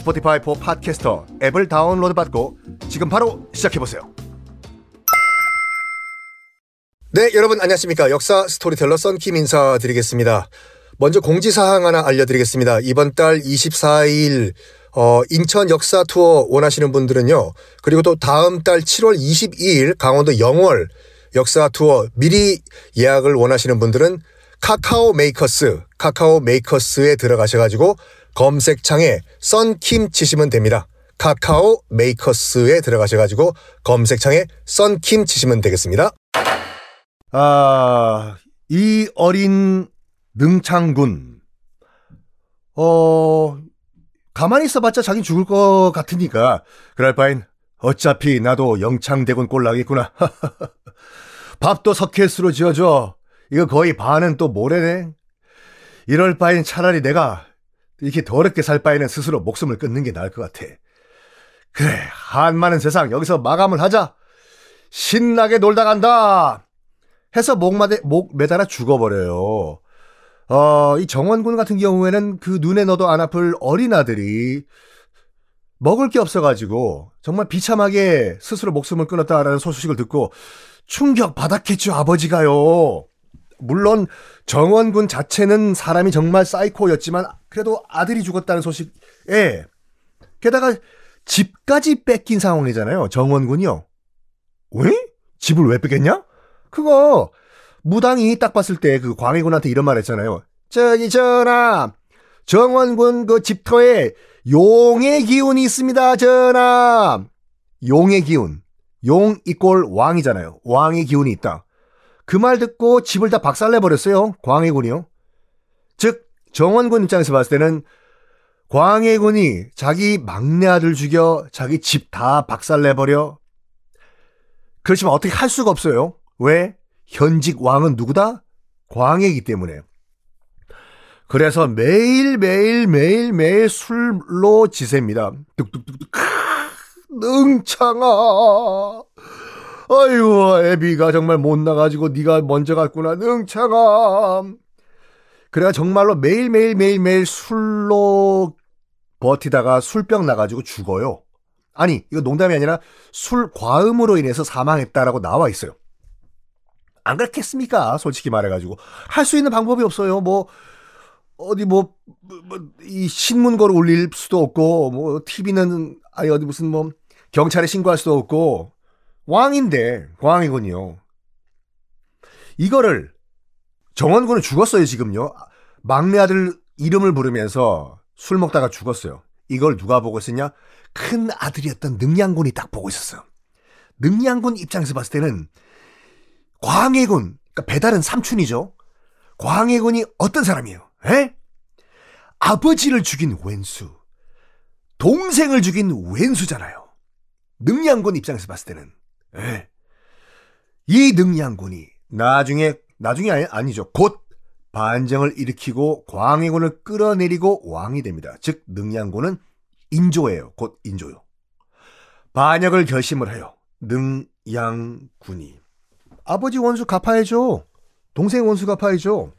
Spotify for Podcasters 앱을 다운로드 받고 지금 바로 시작해보세요. 네, 여러분 안녕하십니까. 역사 스토리텔러 썬킴 인사드리겠습니다. 먼저 공지사항 하나 알려드리겠습니다. 이번 달 24일 어, 인천 역사 투어 원하시는 분들은요. 그리고 또 다음 달 7월 22일 강원도 영월 역사 투어 미리 예약을 원하시는 분들은 카카오 메이커스, 카카오 메이커스에 들어가셔가지고 검색창에 썬킴 치시면 됩니다. 카카오 메이커스에 들어가셔가지고 검색창에 썬킴 치시면 되겠습니다. 아, 이 어린 능창군. 어, 가만히 있어봤자 자기 죽을 것 같으니까, 그럴 바엔 어차피 나도 영창대군 꼴나겠구나. 밥도 석회수로 지어줘. 이거 거의 반은 또 모래네. 이럴 바엔 차라리 내가 이렇게 더럽게 살 바에는 스스로 목숨을 끊는 게 나을 것 같아. 그래, 한 많은 세상 여기서 마감을 하자. 신나게 놀다 간다. 해서 목, 마대, 목 매달아 죽어버려요. 어, 이 정원군 같은 경우에는 그 눈에 넣어도 안 아플 어린 아들이 먹을 게 없어가지고 정말 비참하게 스스로 목숨을 끊었다라는 소식을 듣고 충격 받았겠죠, 아버지가요. 물론 정원군 자체는 사람이 정말 사이코였지만 그래도 아들이 죽었다는 소식에 게다가 집까지 뺏긴 상황이잖아요. 정원군이요. 왜? 집을 왜 뺏겼냐? 그거 무당이 딱 봤을 때 그 광해군한테 이런 말 했잖아요. 저기 전하 정원군 그 집터에 용의 기운이 있습니다. 전하 용의 기운 용 이꼴 왕이잖아요. 왕의 기운이 있다. 그 말 듣고 집을 다 박살내버렸어요. 광해군이요. 즉 정원군 입장에서 봤을 때는 광해군이 자기 막내 아들 죽여 자기 집 다 박살내버려 그렇지만 어떻게 할 수가 없어요. 왜? 현직 왕은 누구다? 광해이기 때문에. 그래서 매일 매일 매일 매일 술로 지셉니다. 뚝뚝뚝뚝. 능창아. 아이고 애비가 정말 못 나가지고 네가 먼저 갔구나. 능창아. 그래가 정말로 매일매일 매일매일 술로 버티다가 술병 나가지고 죽어요. 아니 이거 농담이 아니라 술 과음으로 인해서 사망했다라고 나와 있어요. 안 그렇겠습니까? 솔직히 말해가지고 할 수 있는 방법이 없어요. 뭐 어디 뭐이 뭐, 신문거를 올릴 수도 없고 뭐 TV는 아니 어디 무슨 뭐 경찰에 신고할 수도 없고 왕인데 광이군요. 이거를 정원군은 죽었어요 지금요. 막내 아들 이름을 부르면서 술 먹다가 죽었어요. 이걸 누가 보고 있었냐? 큰 아들이었던 능양군이 딱 보고 있었어요. 능양군 입장에서 봤을 때는 광해군, 그러니까 배달은 삼촌이죠. 광해군이 어떤 사람이에요? 에? 아버지를 죽인 왼수, 동생을 죽인 왼수잖아요. 능양군 입장에서 봤을 때는. 에? 이 능양군이 나중에, 나중에 아니, 아니죠. 곧 반정을 일으키고 광해군을 끌어내리고 왕이 됩니다. 즉 능양군은 인조예요. 곧 인조요. 반역을 결심을 해요. 능양군이. 아버지 원수 갚아야죠. 동생 원수 갚아야죠.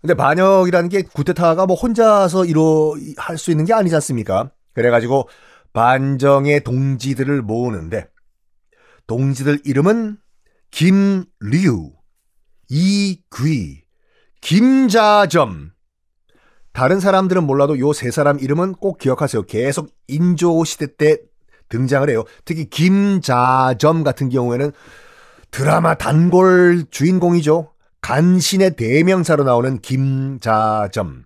근데 반역이라는 게 구테타가 뭐 혼자서 이루 할 수 있는 게 아니지 않습니까? 그래가지고 반정의 동지들을 모으는데 동지들 이름은 김류, 이귀, 김자점. 다른 사람들은 몰라도 요 세 사람 이름은 꼭 기억하세요. 계속 인조 시대 때 등장을 해요. 특히 김자점 같은 경우에는 드라마 단골 주인공이죠. 간신의 대명사로 나오는 김자점.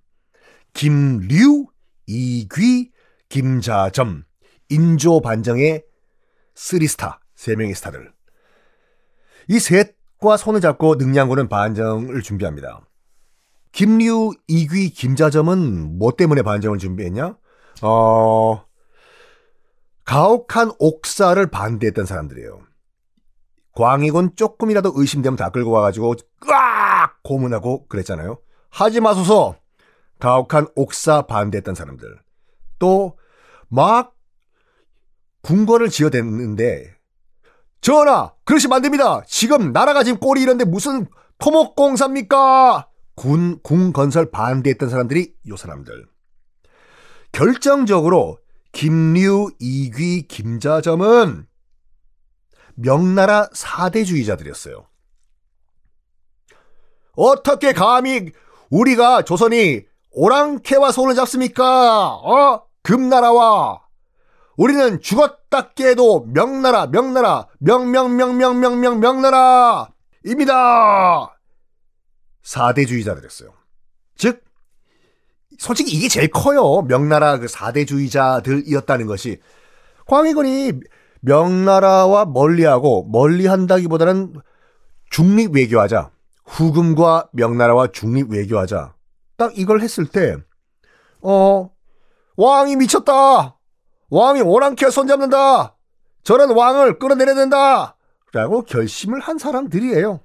김류, 이귀, 김자점. 인조 반정의 three star, 세 명의 스타들. 이 셋과 손을 잡고 능양군은 반정을 준비합니다. 김류, 이귀, 김자점은 뭐 때문에 반정을 준비했냐? 어, 가혹한 옥사를 반대했던 사람들이에요. 광익은 조금이라도 의심되면 다 끌고 와가지고 꽉 고문하고 그랬잖아요. 하지 마소서. 가혹한 옥사 반대했던 사람들. 또 막 궁궐을 지어댔는데 전하 그러시면 안 됩니다. 지금 나라가 지금 꼴이 이런데 무슨 토목공사입니까? 군, 궁 건설 반대했던 사람들이 요 사람들. 결정적으로 김류, 이귀, 김자점은 명나라 사대주의자들이었어요. 어떻게 감히 우리가 조선이 오랑캐와 손을 잡습니까? 어? 금나라와 우리는 죽었다 깨도 명나라, 명나라, 명명명명명명 명나라입니다. 사대주의자들이었어요. 즉 솔직히 이게 제일 커요. 명나라 그 사대주의자들이었다는 것이 광해군이 명나라와 멀리하고 멀리한다기보다는 중립 외교하자. 후금과 명나라와 중립 외교하자. 딱 이걸 했을 때, 어, 왕이 미쳤다! 왕이 오랑캐 손잡는다! 저런 왕을 끌어내려야 된다! 라고 결심을 한 사람들이에요.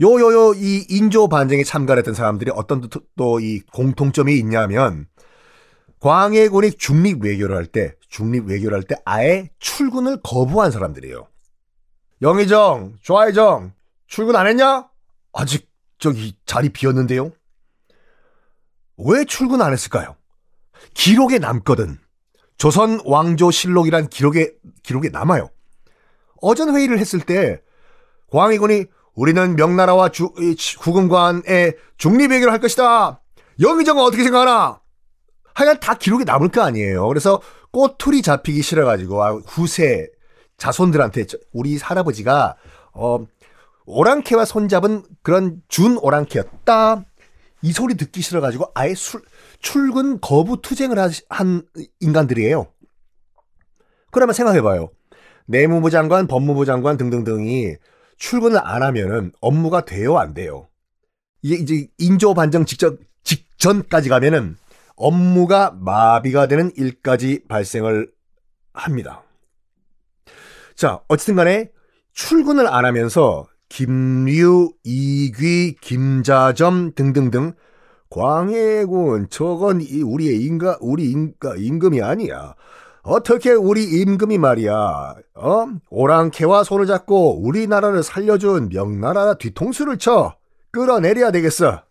요요요 이 인조 반정에 참가를 했던 사람들이 어떤 또 이 공통점이 있냐면 광해군이 중립 외교를 할 때, 중립 외교를 할 때 아예 출근을 거부한 사람들이에요. 영의정, 좌의정, 출근 안 했냐? 아직 저기 자리 비었는데요. 왜 출근 안 했을까요? 기록에 남거든. 조선 왕조 실록이란 기록에 기록에 남아요. 어전 회의를 했을 때 광해군이 우리는 명나라와 주, 후금관의 중립 외교를 할 것이다. 영의정은 어떻게 생각하나? 하여간 다 기록에 남을 거 아니에요. 그래서 꼬투리 잡히기 싫어가지고 아, 후세 자손들한테 우리 할아버지가 어, 오랑캐와 손잡은 그런 준 오랑캐였다. 이 소리 듣기 싫어가지고 아예 술, 출근 거부 투쟁을 한 인간들이에요. 그러면 생각해봐요. 내무부 장관, 법무부 장관 등등등이 출근을 안 하면은 업무가 돼요, 안 돼요? 이게 이제 인조 반정 직전, 직전까지 가면은 업무가 마비가 되는 일까지 발생을 합니다. 자, 어쨌든 간에 출근을 안 하면서 김류, 이귀, 김자점 등등등 광해군 저건 우리의 인가 우리 인가 임금이 아니야. 어떻게 우리 임금이 말이야, 어? 오랑캐와 손을 잡고 우리나라를 살려준 명나라 뒤통수를 쳐 끌어내려야 되겠어.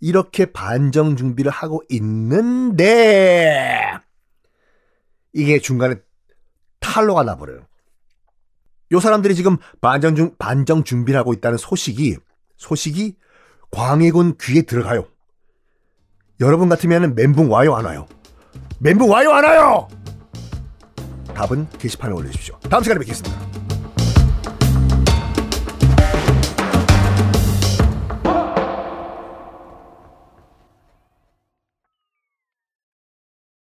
이렇게 반정 준비를 하고 있는데 이게 중간에 탈로가 나버려요. 요 사람들이 지금 반정 중 반정 준비를 하고 있다는 소식이 소식이 광해군 귀에 들어가요. 여러분 같으면 멘붕 와요 안 와요? 멘붕 와요 안 와요? 답은 게시판에 올려주십시오. 다음 시간에 뵙겠습니다.